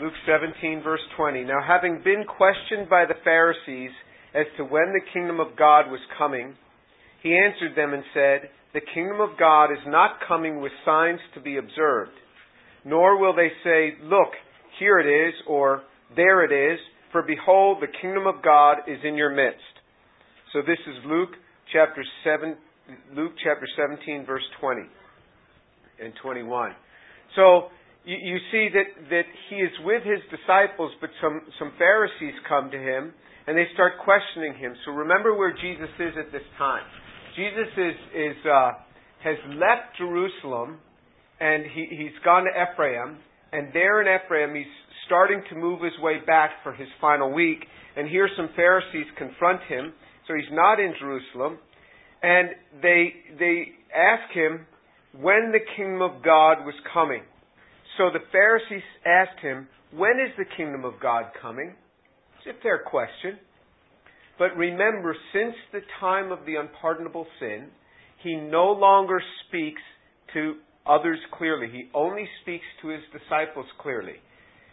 Luke 17, verse 20. Now, having been questioned by the Pharisees as to when the kingdom of God was coming, he answered them and said, The kingdom of God is not coming with signs to be observed, nor will they say, Look, here it is, or there it is, for behold, the kingdom of God is in your midst. So this is Luke chapter 7, Luke chapter 17, verse 20 and 21. So, you, you see that, that he is with his disciples, but some, some Pharisees come to him and they start questioning him. So remember where Jesus is at this time. Jesus is, is uh, has left Jerusalem and he, he's gone to Ephraim, and there in Ephraim he's starting to move his way back for his final week. And here some Pharisees confront him, so he's not in Jerusalem, and they they ask him when the kingdom of God was coming. So the Pharisees asked him, When is the kingdom of God coming? It's a fair question. But remember, since the time of the unpardonable sin, he no longer speaks to others clearly. He only speaks to his disciples clearly.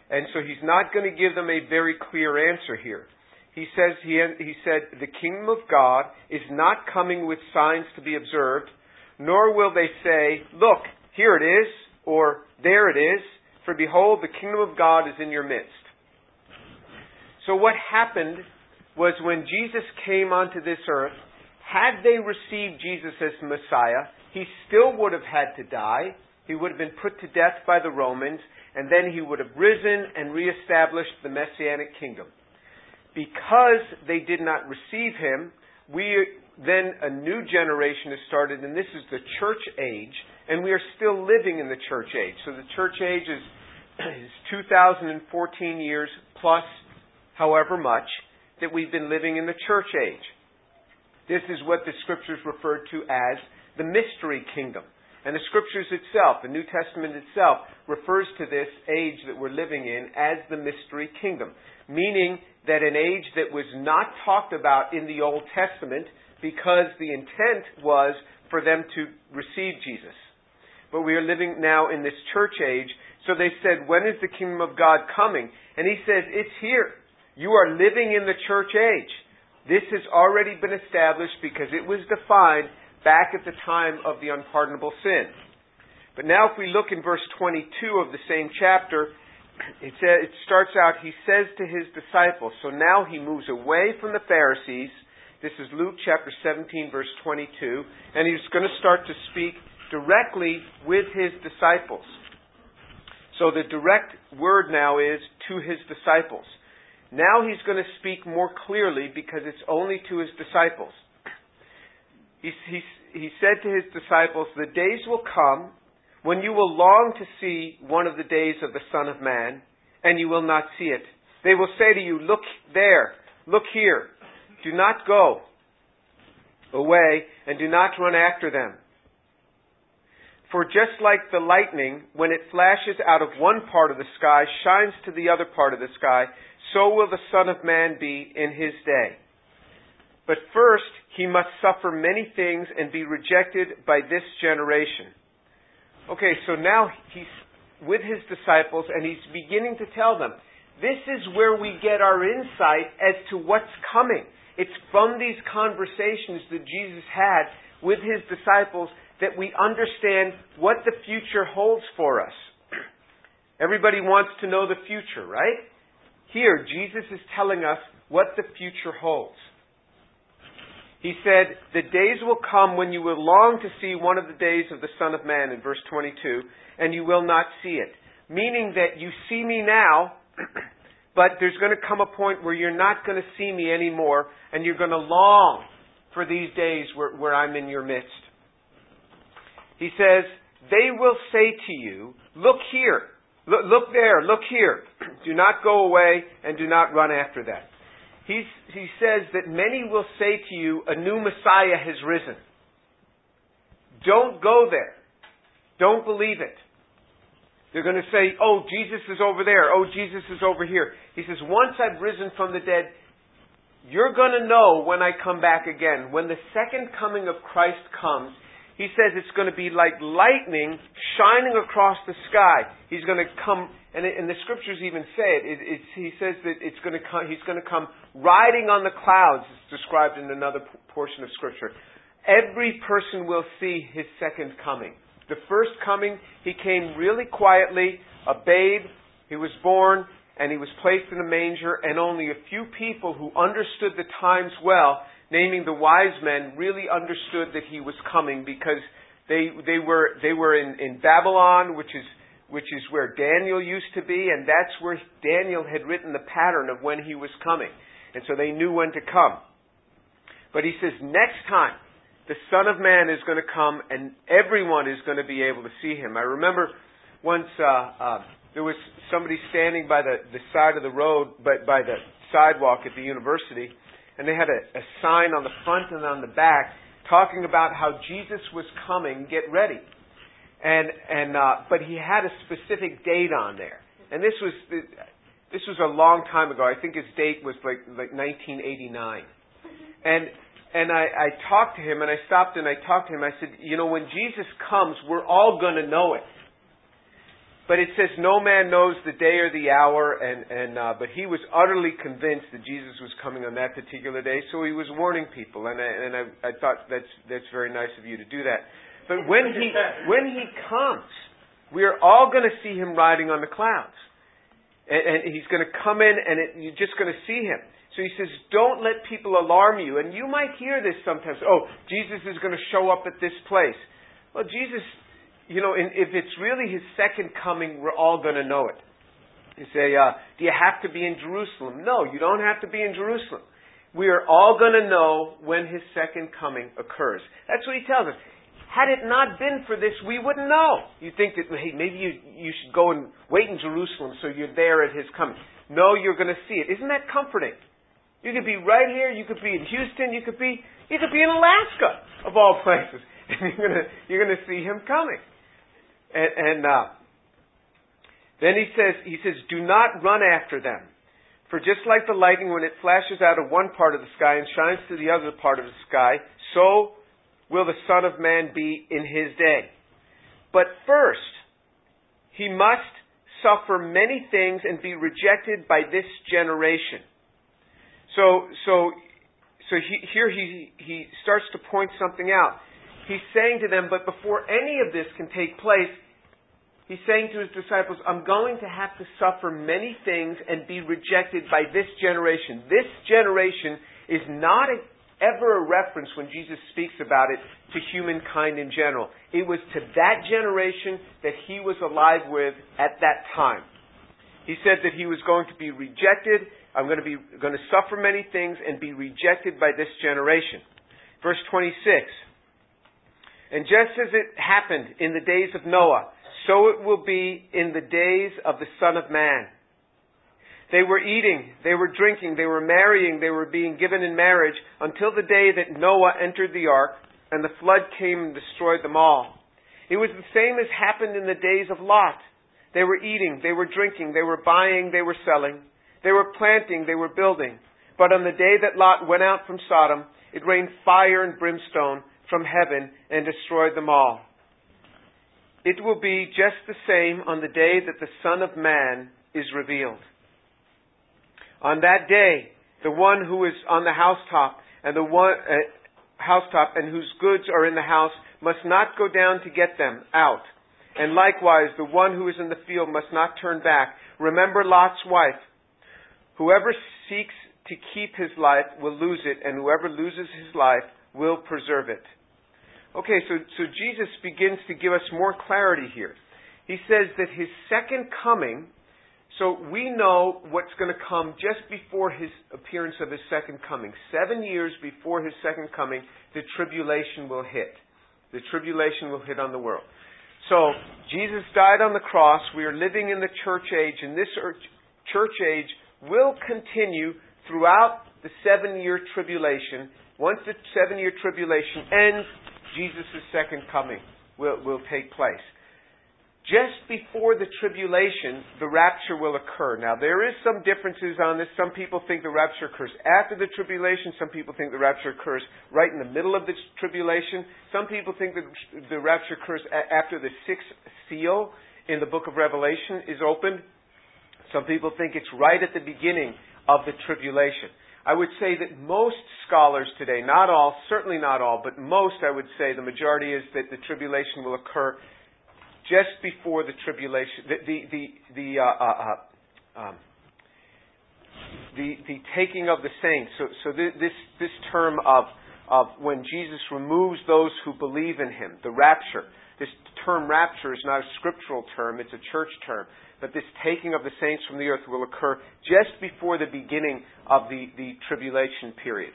And so he's not going to give them a very clear answer here. He says he, he said, "The kingdom of God is not coming with signs to be observed, nor will they say, look, here it is, or there it is, for behold, the kingdom of God is in your midst. So what happened was when Jesus came onto this earth, had they received Jesus as Messiah, he still would have had to die. He would have been put to death by the Romans, and then he would have risen and reestablished the Messianic kingdom. Because they did not receive him, we then a new generation has started, and this is the church age, and we are still living in the church age. So the church age is, is 2014 years plus however much that we've been living in the church age. This is what the scriptures refer to as the mystery kingdom. And the scriptures itself, the New Testament itself, refers to this age that we're living in as the mystery kingdom, meaning that an age that was not talked about in the Old Testament because the intent was for them to receive Jesus but we are living now in this church age. So they said, When is the kingdom of God coming? And he says, It's here. You are living in the church age. This has already been established because it was defined back at the time of the unpardonable sin. But now, if we look in verse 22 of the same chapter, it, says, it starts out, he says to his disciples, so now he moves away from the Pharisees. This is Luke chapter 17, verse 22, and he's going to start to speak directly with his disciples. So the direct word now is to his disciples. Now he's going to speak more clearly because it's only to his disciples. He, he, he said to his disciples, The days will come when you will long to see one of the days of the Son of Man, and you will not see it. They will say to you, Look there, look here. Do not go away, and do not run after them. For just like the lightning, when it flashes out of one part of the sky, shines to the other part of the sky, so will the Son of Man be in his day. But first, he must suffer many things and be rejected by this generation. Okay, so now he's with his disciples and he's beginning to tell them, this is where we get our insight as to what's coming. It's from these conversations that Jesus had with his disciples that we understand what the future holds for us. Everybody wants to know the future, right? Here, Jesus is telling us what the future holds. He said, The days will come when you will long to see one of the days of the Son of Man, in verse 22, and you will not see it. Meaning that you see me now, but there's going to come a point where you're not going to see me anymore, and you're going to long for these days where, where I'm in your midst. He says, They will say to you, Look here, look, look there, look here. do not go away and do not run after that. He's, he says that many will say to you, A new Messiah has risen. Don't go there. Don't believe it. They're going to say, Oh, Jesus is over there. Oh, Jesus is over here. He says, Once I've risen from the dead, you're going to know when I come back again. When the second coming of Christ comes, He says it's going to be like lightning shining across the sky. He's going to come, and, it, and the scriptures even say it. it he says that it's going to come, he's going to come riding on the clouds. It's described in another portion of scripture. Every person will see his second coming. The first coming, he came really quietly, a babe. He was born, and he was placed in a manger, and only a few people who understood the times well naming the wise men, really understood that he was coming because they, they were, they were in, in Babylon, which is, which is where Daniel used to be, and that's where Daniel had written the pattern of when he was coming. And so they knew when to come. But he says, next time, the Son of Man is going to come and everyone is going to be able to see him. I remember once uh, uh, there was somebody standing by the, the side of the road, by, by the sidewalk at the university, and they had a, a sign on the front and on the back talking about how Jesus was coming, get ready. And, and, uh, but he had a specific date on there. And this was, this was a long time ago. I think his date was like, like 1989. And, and I, I talked to him and I stopped and I talked to him. I said, you know, when Jesus comes, we're all going to know it. But it says no man knows the day or the hour, and and uh, but he was utterly convinced that Jesus was coming on that particular day, so he was warning people, and I, and I, I thought that's that's very nice of you to do that. But when he when he comes, we are all going to see him riding on the clouds, and, and he's going to come in, and it, you're just going to see him. So he says, don't let people alarm you. And you might hear this sometimes. Oh, Jesus is going to show up at this place. Well, Jesus you know, if it's really his second coming, we're all going to know it. You say, uh, do you have to be in Jerusalem? No, you don't have to be in Jerusalem. We are all going to know when his second coming occurs. That's what he tells us. Had it not been for this, we wouldn't know. You think that, hey, maybe you, you should go and wait in Jerusalem so you're there at his coming. No, you're going to see it. Isn't that comforting? You could be right here. You could be in Houston. You could be you could be in Alaska of all places, you're to you're to see him coming. And, and uh, then he says, he says, do not run after them. For just like the lightning when it flashes out of one part of the sky and shines to the other part of the sky, so will the Son of Man be in his day. But first, he must suffer many things and be rejected by this generation. So, so, so he, here he, he starts to point something out he's saying to them, but before any of this can take place, he's saying to his disciples, I'm going to have to suffer many things and be rejected by this generation. This generation is not a, ever a reference when Jesus speaks about it to humankind in general. It was to that generation that he was alive with at that time. He said that he was going to be rejected. I'm going to be going to suffer many things and be rejected by this generation. Verse 26. And just as it happened in the days of Noah, so it will be in the days of the Son of Man. They were eating, they were drinking, they were marrying, they were being given in marriage until the day that Noah entered the ark and the flood came and destroyed them all. It was the same as happened in the days of Lot. They were eating, they were drinking, they were buying, they were selling, they were planting, they were building. But on the day that Lot went out from Sodom, it rained fire and brimstone from heaven and destroyed them all. It will be just the same on the day that the Son of Man is revealed. On that day, the one who is on the housetop and the one uh, housetop and whose goods are in the house must not go down to get them out. And likewise, the one who is in the field must not turn back. Remember Lot's wife. Whoever seeks to keep his life will lose it, and whoever loses his life will preserve it. Okay, so, so Jesus begins to give us more clarity here. He says that his second coming, so we know what's going to come just before his appearance of his second coming. Seven years before his second coming, the tribulation will hit. The tribulation will hit on the world. So, Jesus died on the cross. We are living in the church age, and this church age will continue throughout the seven year tribulation. Once the seven year tribulation ends, Jesus' second coming will, will take place. just before the tribulation, the rapture will occur. Now, there is some differences on this. Some people think the rapture occurs after the tribulation. Some people think the rapture occurs right in the middle of the tribulation. Some people think that the rapture occurs after the sixth seal in the book of Revelation is opened. Some people think it's right at the beginning of the tribulation. I would say that most scholars today, not all, certainly not all, but most, I would say, the majority is that the tribulation will occur just before the tribulation, the the the the, uh, uh, uh, um, the, the taking of the saints. So so this this term of of when Jesus removes those who believe in Him, the rapture. This term rapture is not a scriptural term; it's a church term. But this taking of the saints from the earth will occur just before the beginning of the, the tribulation period.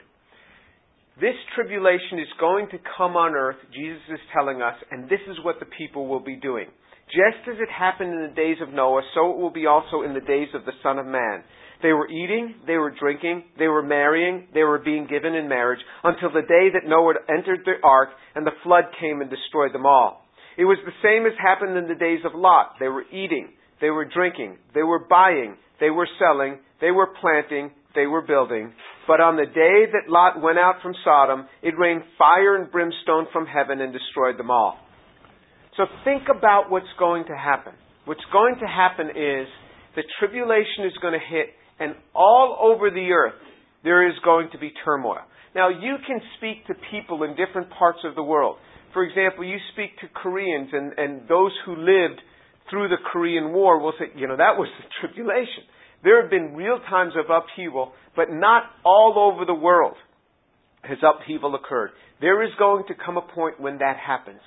This tribulation is going to come on earth, Jesus is telling us, and this is what the people will be doing. Just as it happened in the days of Noah, so it will be also in the days of the Son of Man. They were eating, they were drinking, they were marrying, they were being given in marriage, until the day that Noah entered the ark and the flood came and destroyed them all. It was the same as happened in the days of Lot. They were eating, they were drinking, they were buying, they were selling, they were planting, they were building. But on the day that Lot went out from Sodom, it rained fire and brimstone from heaven and destroyed them all. So think about what's going to happen. What's going to happen is the tribulation is going to hit, and all over the earth there is going to be turmoil. Now, you can speak to people in different parts of the world. For example, you speak to Koreans, and, and those who lived through the Korean War we'll say, you know, that was the tribulation. There have been real times of upheaval, but not all over the world has upheaval occurred. There is going to come a point when that happens.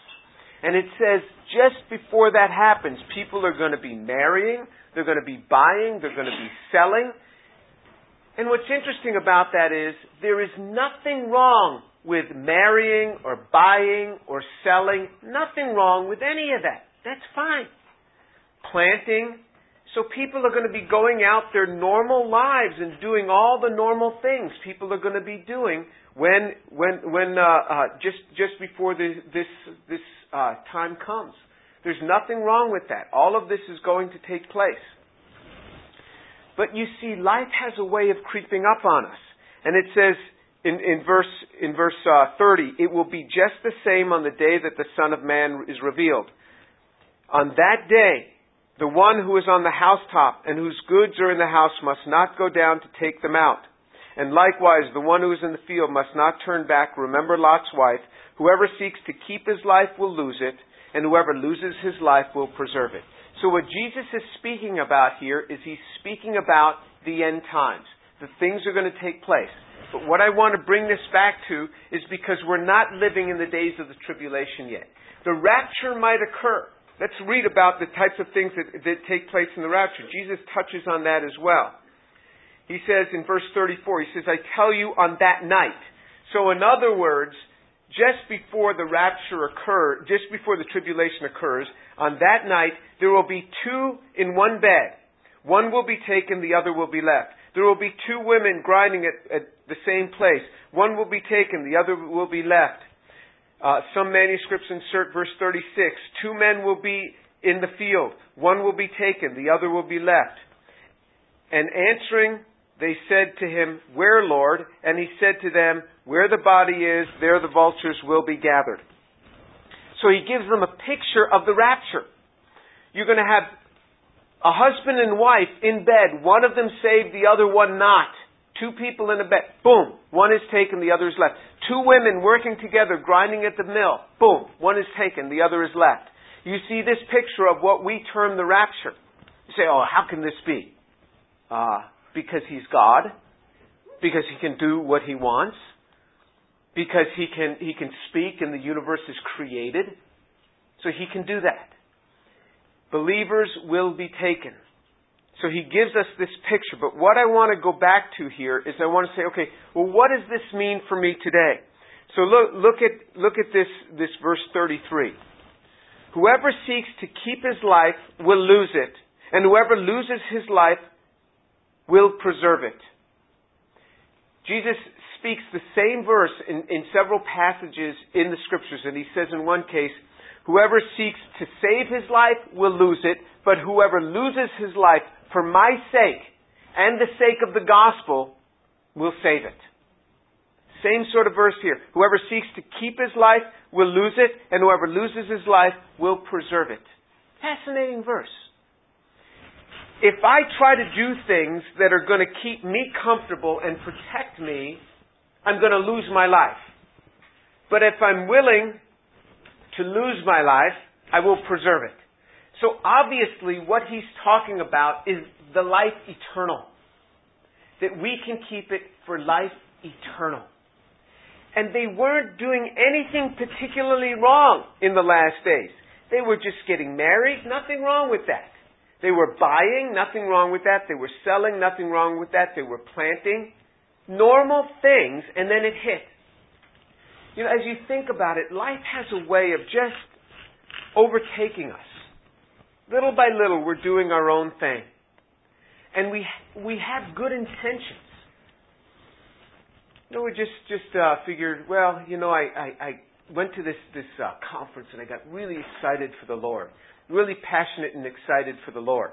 And it says just before that happens, people are going to be marrying, they're going to be buying, they're going to be selling. And what's interesting about that is there is nothing wrong with marrying or buying or selling. Nothing wrong with any of that. That's fine. Planting, so people are going to be going out their normal lives and doing all the normal things people are going to be doing when when when uh, uh, just just before the, this this uh, time comes. There's nothing wrong with that. All of this is going to take place. But you see, life has a way of creeping up on us, and it says in, in verse in verse uh, 30, it will be just the same on the day that the Son of Man is revealed. On that day, the one who is on the housetop and whose goods are in the house must not go down to take them out. And likewise, the one who is in the field must not turn back. Remember Lot's wife. Whoever seeks to keep his life will lose it, and whoever loses his life will preserve it. So what Jesus is speaking about here is he's speaking about the end times. The things are going to take place. But what I want to bring this back to is because we're not living in the days of the tribulation yet. The rapture might occur. Let's read about the types of things that, that take place in the rapture. Jesus touches on that as well. He says in verse 34, he says, I tell you on that night. So in other words, just before the rapture occurs, just before the tribulation occurs, on that night, there will be two in one bed. One will be taken, the other will be left. There will be two women grinding at, at the same place. One will be taken, the other will be left. Uh, some manuscripts insert verse 36. Two men will be in the field. One will be taken, the other will be left. And answering, they said to him, Where, Lord? And he said to them, Where the body is, there the vultures will be gathered. So he gives them a picture of the rapture. You're going to have a husband and wife in bed, one of them saved, the other one not. Two people in a bed. Boom. One is taken, the other is left. Two women working together, grinding at the mill. Boom. One is taken, the other is left. You see this picture of what we term the rapture. You say, oh, how can this be? Uh, because he's God. Because he can do what he wants. Because he can, he can speak and the universe is created. So he can do that. Believers will be taken. So he gives us this picture. But what I want to go back to here is I want to say, okay, well, what does this mean for me today? So look, look at, look at this, this verse 33. Whoever seeks to keep his life will lose it, and whoever loses his life will preserve it. Jesus speaks the same verse in, in several passages in the scriptures, and he says in one case, Whoever seeks to save his life will lose it, but whoever loses his life for my sake and the sake of the gospel will save it. Same sort of verse here. Whoever seeks to keep his life will lose it, and whoever loses his life will preserve it. Fascinating verse. If I try to do things that are going to keep me comfortable and protect me, I'm going to lose my life. But if I'm willing to lose my life, I will preserve it. So obviously what he's talking about is the life eternal. That we can keep it for life eternal and they weren't doing anything particularly wrong in the last days. They were just getting married, nothing wrong with that. They were buying, nothing wrong with that. They were selling, nothing wrong with that. They were planting. Normal things, and then it hit. You know, as you think about it, life has a way of just overtaking us. Little by little, we're doing our own thing. And we, we have good intentions. No, we just just uh, figured. Well, you know, I I, I went to this this uh, conference and I got really excited for the Lord, really passionate and excited for the Lord.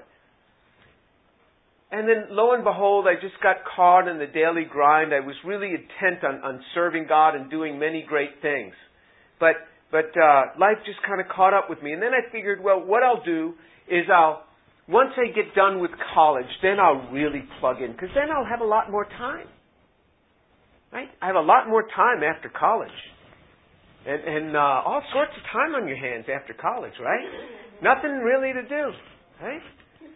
And then, lo and behold, I just got caught in the daily grind. I was really intent on, on serving God and doing many great things, but but uh, life just kind of caught up with me. And then I figured, well, what I'll do is I'll once I get done with college, then I'll really plug in because then I'll have a lot more time. Right? I have a lot more time after college. And, and uh, all sorts of time on your hands after college, right? Nothing really to do, right?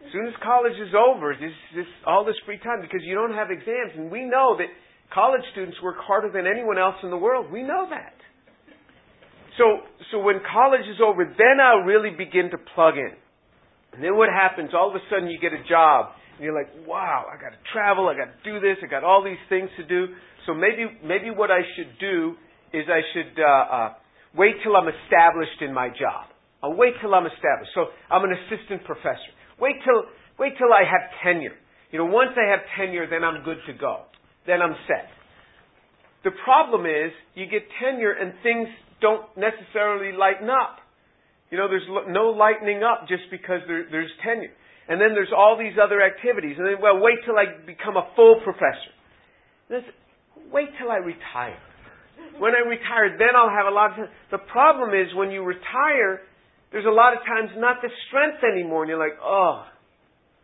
As soon as college is over, this, this, all this free time because you don't have exams. And we know that college students work harder than anyone else in the world. We know that. So, so when college is over, then I'll really begin to plug in. And then what happens? All of a sudden you get a job. And you're like, wow, I got to travel. I got to do this. I got all these things to do. So maybe maybe what I should do is I should uh, uh, wait till I'm established in my job. I'll wait till I'm established. So I'm an assistant professor. Wait till wait till I have tenure. You know, once I have tenure, then I'm good to go. Then I'm set. The problem is you get tenure and things don't necessarily lighten up. You know, there's no lightening up just because there, there's tenure. And then there's all these other activities. And then, well, wait till I become a full professor. Wait till I retire. When I retire, then I'll have a lot of time. The problem is when you retire, there's a lot of times not the strength anymore, and you're like, oh,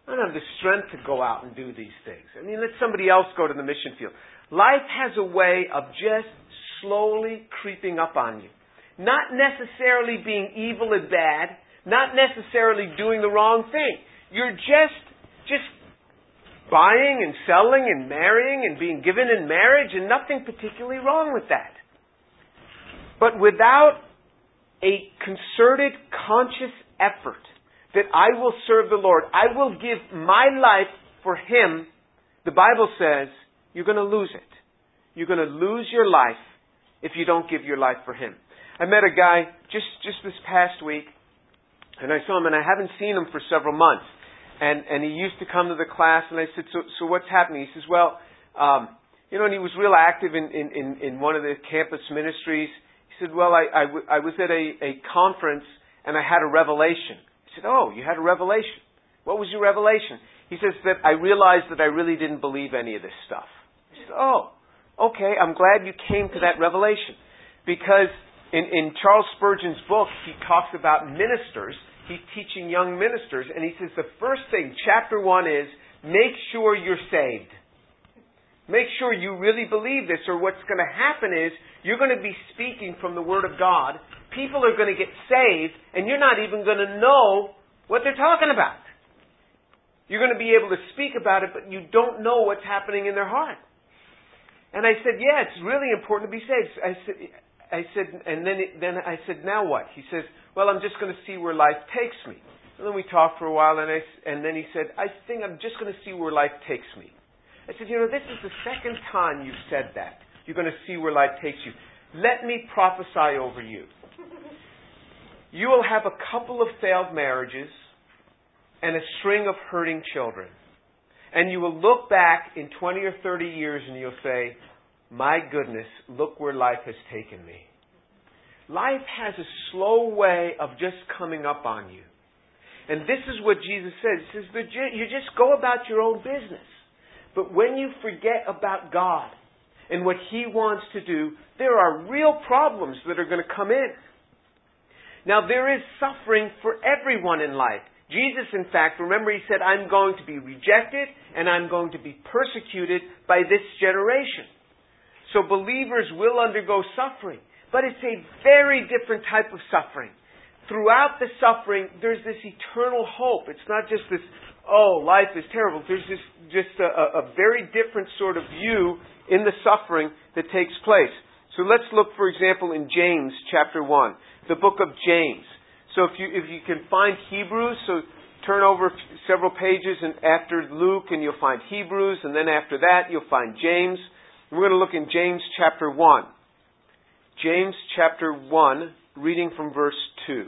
I don't have the strength to go out and do these things. I mean, let somebody else go to the mission field. Life has a way of just slowly creeping up on you. Not necessarily being evil and bad, not necessarily doing the wrong thing. You're just, just buying and selling and marrying and being given in marriage, and nothing particularly wrong with that. But without a concerted, conscious effort that I will serve the Lord, I will give my life for Him, the Bible says you're going to lose it. You're going to lose your life if you don't give your life for Him. I met a guy just, just this past week, and I saw him, and I haven't seen him for several months and and he used to come to the class, and I said, so so what's happening? He says, well, um, you know, and he was real active in in in, in one of the campus ministries. He said, well, I I, w- I was at a a conference and I had a revelation. I said, oh, you had a revelation. What was your revelation? He says that I realized that I really didn't believe any of this stuff. I said, oh, okay, I'm glad you came to that revelation because in in Charles Spurgeon's book he talks about ministers he's teaching young ministers, and he says the first thing, chapter one is make sure you're saved. Make sure you really believe this, or what's going to happen is you're going to be speaking from the Word of God. People are going to get saved, and you're not even going to know what they're talking about. You're going to be able to speak about it, but you don't know what's happening in their heart. And I said, yeah, it's really important to be saved. I said, I said, and then, it, then I said, now what? He says, well, I'm just going to see where life takes me. And then we talked for a while, and, I, and then he said, I think I'm just going to see where life takes me. I said, you know, this is the second time you've said that. You're going to see where life takes you. Let me prophesy over you. You will have a couple of failed marriages and a string of hurting children. And you will look back in 20 or 30 years and you'll say, my goodness, look where life has taken me. life has a slow way of just coming up on you. And this is what Jesus says. He says, you just go about your own business. But when you forget about God and what He wants to do, there are real problems that are going to come in. Now, there is suffering for everyone in life. Jesus, in fact, remember he said, I'm going to be rejected and I'm going to be persecuted by this generation. So believers will undergo suffering. But it's a very different type of suffering. Throughout the suffering, there's this eternal hope. It's not just this, oh, life is terrible. There's this, just a, a very different sort of view in the suffering that takes place. So let's look, for example, in James chapter 1, the book of James. So if you, if you can find Hebrews, so turn over several pages and after Luke and you'll find Hebrews and then after that you'll find James. We're going to look in James chapter 1. James chapter 1, reading from verse 2.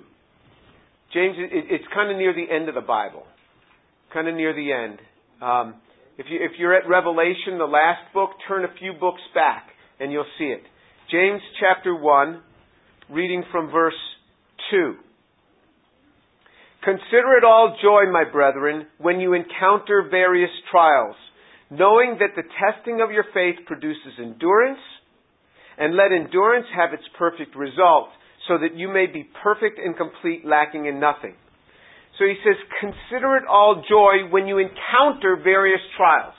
James, it, it's kind of near the end of the Bible. Kind of near the end. Um, if, you, if you're at Revelation, the last book, turn a few books back and you'll see it. James chapter 1, reading from verse 2. Consider it all joy, my brethren, when you encounter various trials, knowing that the testing of your faith produces endurance, and let endurance have its perfect result, so that you may be perfect and complete, lacking in nothing. So he says, consider it all joy when you encounter various trials.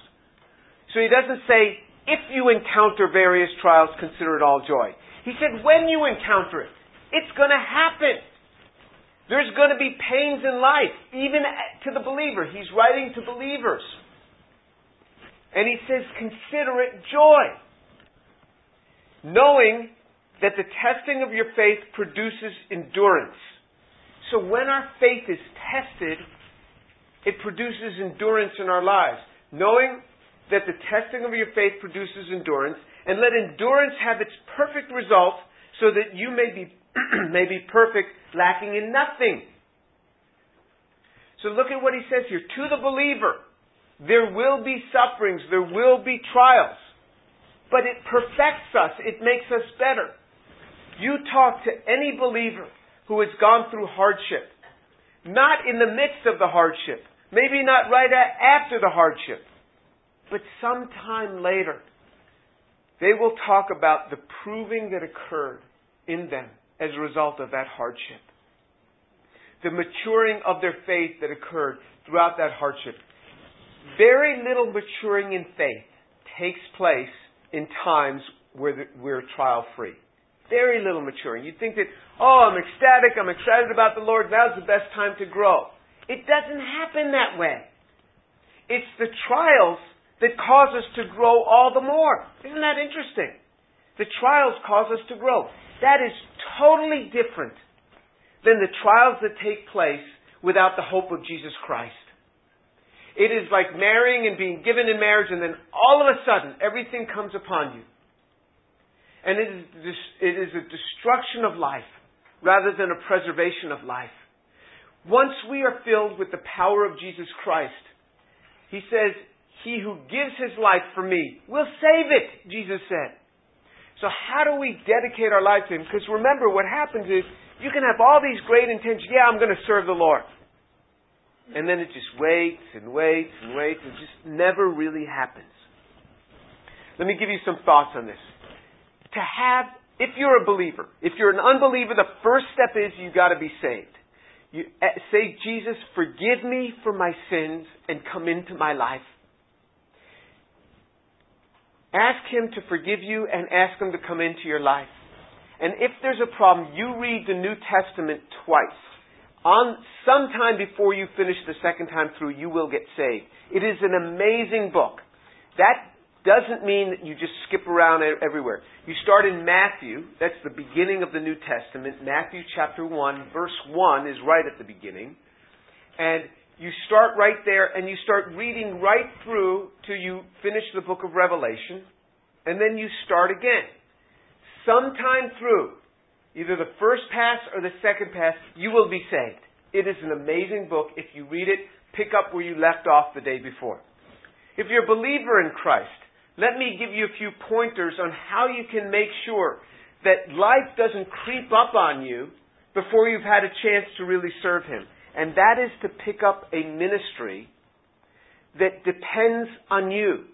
So he doesn't say, if you encounter various trials, consider it all joy. He said, when you encounter it, it's going to happen. There's going to be pains in life, even to the believer. He's writing to believers. And he says, consider it joy. Knowing that the testing of your faith produces endurance. So when our faith is tested, it produces endurance in our lives. Knowing that the testing of your faith produces endurance, and let endurance have its perfect result, so that you may be may be perfect, lacking in nothing. So look at what he says here. To the believer, there will be sufferings, there will be trials, but it perfects us, it makes us better. You talk to any believer who has gone through hardship, not in the midst of the hardship, maybe not right after the hardship, but sometime later. They will talk about the proving that occurred in them as a result of that hardship. The maturing of their faith that occurred throughout that hardship. Very little maturing in faith takes place in times where we're trial free. Very little maturing. You'd think that, oh, I'm ecstatic, I'm excited about the Lord, now's the best time to grow. It doesn't happen that way. It's the trials that cause us to grow all the more. Isn't that interesting? The trials cause us to grow. That is totally different than the trials that take place without the hope of Jesus Christ. It is like marrying and being given in marriage, and then all of a sudden, everything comes upon you. And it is, it is a destruction of life rather than a preservation of life. Once we are filled with the power of Jesus Christ, He says, He who gives His life for me will save it, Jesus said. So how do we dedicate our life to Him? Because remember, what happens is you can have all these great intentions. Yeah, I'm going to serve the Lord. And then it just waits and waits and waits and just never really happens. Let me give you some thoughts on this. To have, if you're a believer, if you're an unbeliever, the first step is you got to be saved. You eh, say, Jesus, forgive me for my sins and come into my life. Ask Him to forgive you and ask Him to come into your life. And if there's a problem, you read the New Testament twice. On sometime before you finish the second time through, you will get saved. It is an amazing book. That doesn't mean that you just skip around everywhere. You start in Matthew, that's the beginning of the New Testament. Matthew chapter 1, verse 1 is right at the beginning. And you start right there and you start reading right through till you finish the book of Revelation, and then you start again. Sometime through, either the first pass or the second pass, you will be saved. It is an amazing book. If you read it, pick up where you left off the day before. If you're a believer in Christ, let me give you a few pointers on how you can make sure that life doesn't creep up on you before you've had a chance to really serve Him. And that is to pick up a ministry that depends on you.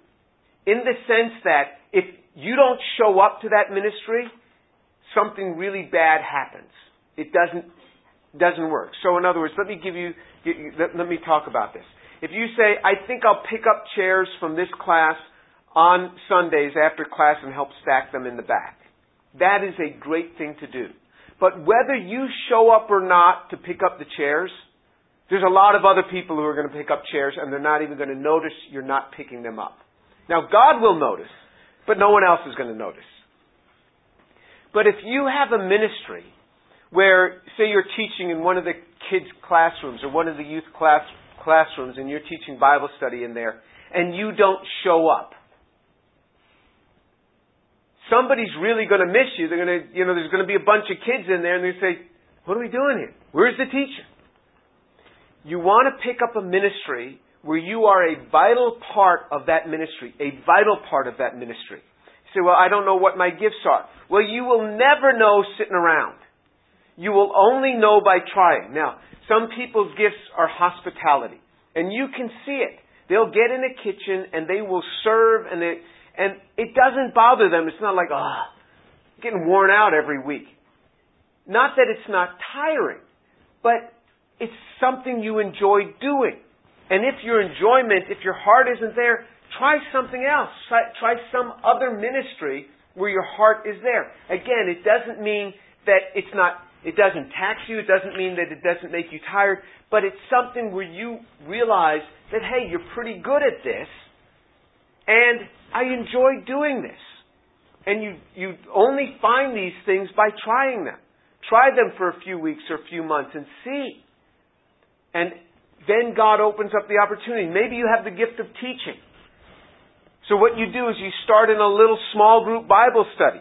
In the sense that if you don't show up to that ministry, something really bad happens. It doesn't, doesn't work. So in other words, let me give you, let, let me talk about this. If you say, I think I'll pick up chairs from this class on Sundays after class and help stack them in the back. That is a great thing to do. But whether you show up or not to pick up the chairs, there's a lot of other people who are going to pick up chairs and they're not even going to notice you're not picking them up. Now God will notice, but no one else is going to notice. But if you have a ministry where, say you're teaching in one of the kids' classrooms or one of the youth class, classrooms and you're teaching Bible study in there and you don't show up, somebody's really going to miss you. They're going to, you know, there's going to be a bunch of kids in there and they say, what are we doing here? Where's the teacher? You want to pick up a ministry where you are a vital part of that ministry, a vital part of that ministry. You say, well, I don't know what my gifts are. Well, you will never know sitting around. You will only know by trying. Now, some people's gifts are hospitality, and you can see it. They'll get in a kitchen and they will serve and they, and it doesn't bother them. It's not like, ah, oh, getting worn out every week. Not that it's not tiring, but it's something you enjoy doing. And if your enjoyment, if your heart isn't there, try something else. Try, some other ministry where your heart is there. Again, it doesn't mean that it's not, it doesn't tax you, it doesn't mean that it doesn't make you tired, but it's something where you realize that, hey, you're pretty good at this, and I enjoy doing this. And you, you only find these things by trying them. Try them for a few weeks or a few months and see. And then God opens up the opportunity. Maybe you have the gift of teaching. So what you do is you start in a little small group Bible study.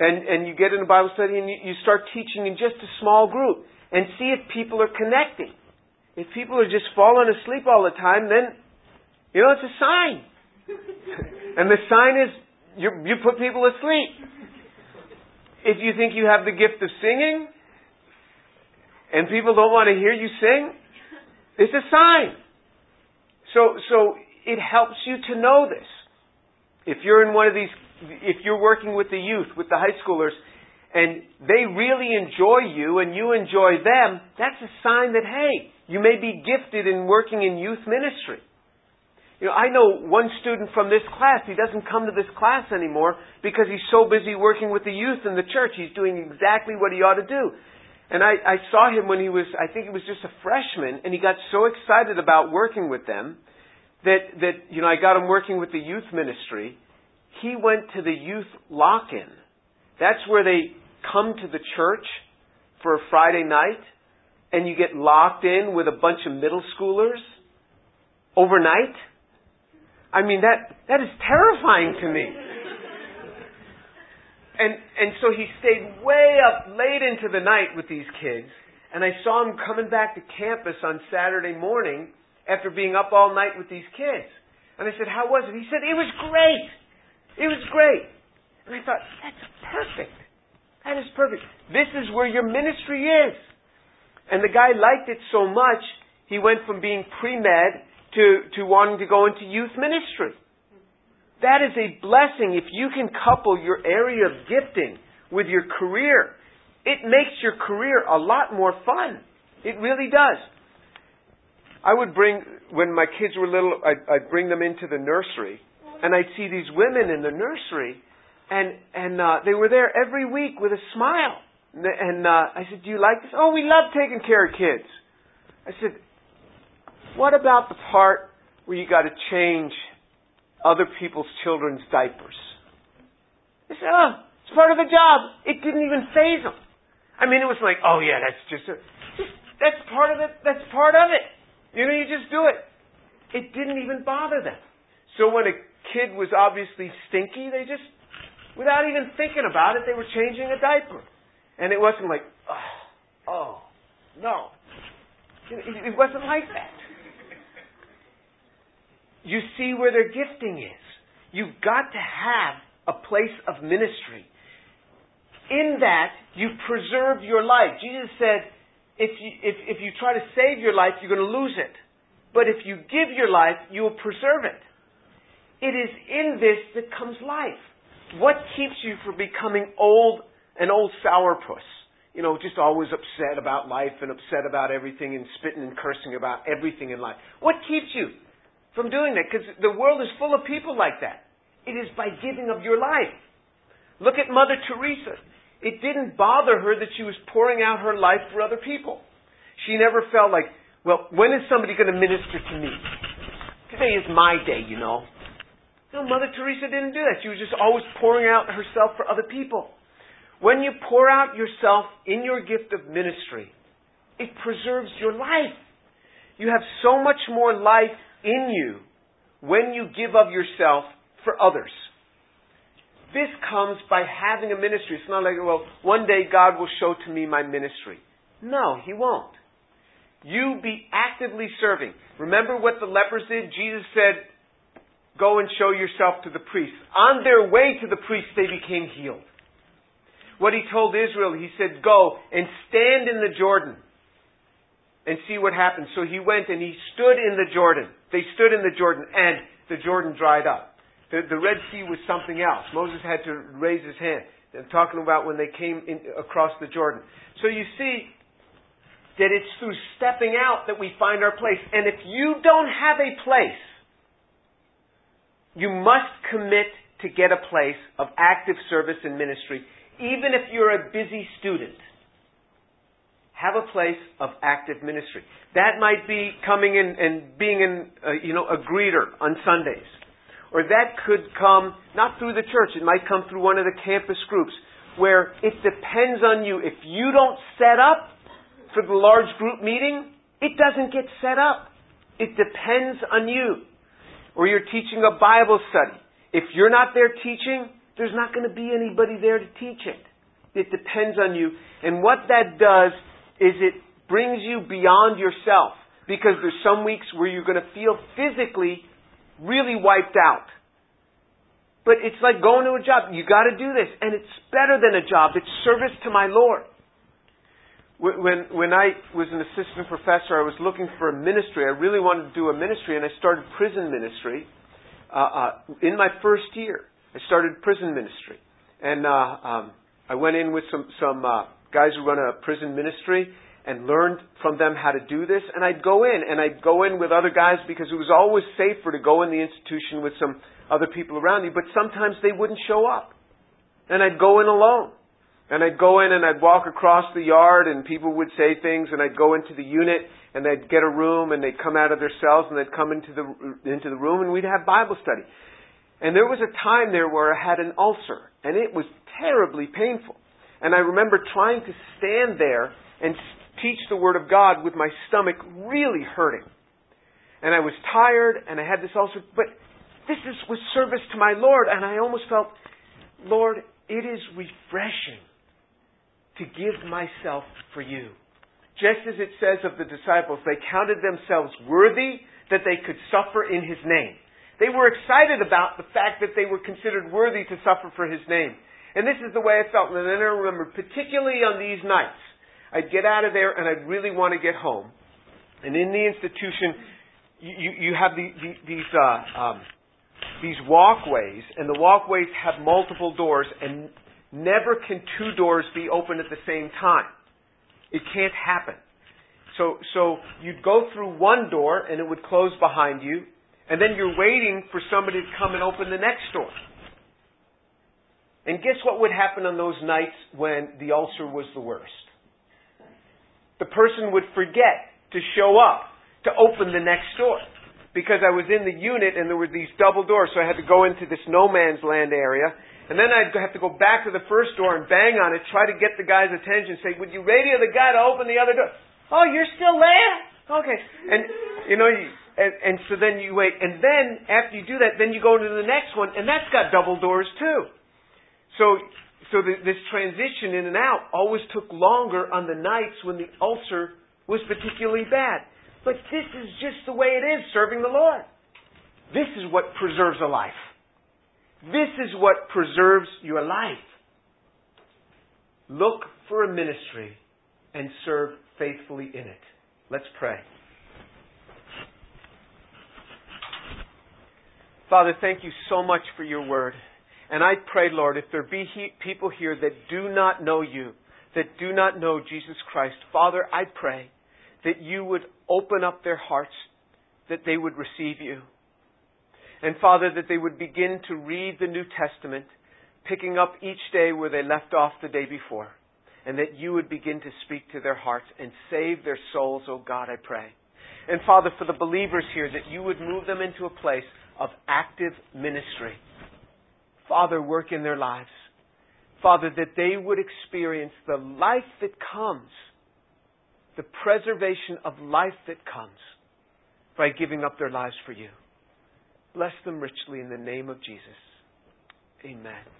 And, and you get in a Bible study and you, you start teaching in just a small group. And see if people are connecting. If people are just falling asleep all the time, then, you know, it's a sign. and the sign is you, you put people asleep. If you think you have the gift of singing and people don't want to hear you sing, it's a sign. So, so it helps you to know this. If you're in one of these, if you're working with the youth, with the high schoolers, and they really enjoy you and you enjoy them, that's a sign that, hey, you may be gifted in working in youth ministry. You know, I know one student from this class, he doesn't come to this class anymore because he's so busy working with the youth in the church. He's doing exactly what he ought to do. And I, I saw him when he was, I think he was just a freshman, and he got so excited about working with them that, that, you know, I got him working with the youth ministry. He went to the youth lock-in. That's where they come to the church for a Friday night, and you get locked in with a bunch of middle schoolers overnight. I mean, that, that is terrifying to me. And, and so he stayed way up late into the night with these kids. And I saw him coming back to campus on Saturday morning after being up all night with these kids. And I said, How was it? He said, It was great. It was great. And I thought, That's perfect. That is perfect. This is where your ministry is. And the guy liked it so much, he went from being pre med to, to wanting to go into youth ministry. That is a blessing if you can couple your area of gifting with your career. It makes your career a lot more fun. It really does. I would bring, when my kids were little, I'd, I'd bring them into the nursery, and I'd see these women in the nursery, and, and uh, they were there every week with a smile. And uh, I said, Do you like this? Oh, we love taking care of kids. I said, what about the part where you got to change other people's children's diapers? They said, oh, it's part of the job. It didn't even faze them. I mean, it was like, oh yeah, that's just, a, that's part of it. That's part of it. You know, you just do it. It didn't even bother them. So when a kid was obviously stinky, they just, without even thinking about it, they were changing a diaper. And it wasn't like, oh, oh no. It wasn't like that. You see where their gifting is. You've got to have a place of ministry. in that you preserve your life. Jesus said, if you, if, if you try to save your life, you're going to lose it. But if you give your life, you will preserve it. It is in this that comes life. What keeps you from becoming old, an old sourpuss? You know, just always upset about life and upset about everything and spitting and cursing about everything in life. What keeps you from doing that? Because the world is full of people like that. It is by giving of your life. Look at Mother Teresa. It didn't bother her that she was pouring out her life for other people. She never felt like, well, when is somebody going to minister to me? Today is my day, you know. No, Mother Teresa didn't do that. She was just always pouring out herself for other people. When you pour out yourself in your gift of ministry, it preserves your life. You have so much more life in you when you give of yourself for others. This comes by having a ministry. It's not like, well, one day God will show to me my ministry. No, He won't. You be actively serving. Remember what the lepers did? Jesus said, Go and show yourself to the priest. On their way to the priest, they became healed. What he told Israel, he said, Go and stand in the Jordan and see what happens. So he went and he stood in the Jordan. They stood in the Jordan and the Jordan dried up. The, the Red Sea was something else. Moses had to raise his hand. I'm talking about when they came in, across the Jordan. So you see that it's through stepping out that we find our place. And if you don't have a place, you must commit to get a place of active service and ministry, even if you're a busy student. Have a place of active ministry. That might be coming in and being in, uh, you know, a greeter on Sundays. Or that could come not through the church, it might come through one of the campus groups where it depends on you. If you don't set up for the large group meeting, it doesn't get set up. It depends on you. Or you're teaching a Bible study. If you're not there teaching, there's not going to be anybody there to teach it. It depends on you. And what that does is it brings you beyond yourself. Because there's some weeks where you're going to feel physically really wiped out. But it's like going to a job. You got to do this, and it's better than a job. It's service to my Lord. When when I was an assistant professor, I was looking for a ministry. I really wanted to do a ministry, and I started prison ministry uh, uh, in my first year. I started prison ministry, and uh, um, I went in with some some uh, guys who run a prison ministry, and learned from them how to do this. And I'd go in, and I'd go in with other guys because it was always safer to go in the institution with some other people around you. But sometimes they wouldn't show up. And I'd go in alone. And I'd go in and I'd walk across the yard and people would say things and I'd go into the unit and they'd get a room and they'd come out of their cells and they'd come into the, into the room and we'd have Bible study. And there was a time there where I had an ulcer and it was terribly painful. And I remember trying to stand there and teach the Word of God with my stomach really hurting. And I was tired and I had this ulcer, but this is, was service to my Lord, and I almost felt, Lord, it is refreshing to give myself for you. Just as it says of the disciples, they counted themselves worthy that they could suffer in His name. They were excited about the fact that they were considered worthy to suffer for His name. And this is the way I felt. And then I remember, particularly on these nights, I'd get out of there and I'd really want to get home. And in the institution, you, you have the, the, these, uh, um, these walkways, and the walkways have multiple doors, and never can two doors be open at the same time. It can't happen. So, so you'd go through one door and it would close behind you, and then you're waiting for somebody to come and open the next door. And guess what would happen on those nights when the ulcer was the worst? the person would forget to show up to open the next door. Because I was in the unit and there were these double doors, so I had to go into this no man's land area. And then I'd have to go back to the first door and bang on it, try to get the guy's attention, say, Would you radio the guy to open the other door? Oh, you're still there? Okay. And, you know, you, and, and so then you wait. And then, after you do that, then you go into the next one, and that's got double doors too. So so the, this transition in and out always took longer on the nights when the ulcer was particularly bad. But this is just the way it is serving the Lord. This is what preserves a life. This is what preserves your life. look for a ministry and serve faithfully in it. Let's pray. Father, thank you so much for your word. And I pray, Lord, if there be he, people here that do not know you, that do not know Jesus Christ, Father, I pray that you would open up their hearts, that they would receive you. And Father, that they would begin to read the New Testament, picking up each day where they left off the day before. And that you would begin to speak to their hearts and save their souls, oh God, I pray. And Father, for the believers here, that you would move them into a place of active ministry. Father, work in their lives. Father, that they would experience the life that comes, the preservation of life that comes by giving up their lives for you. Bless them richly in the name of Jesus. Amen.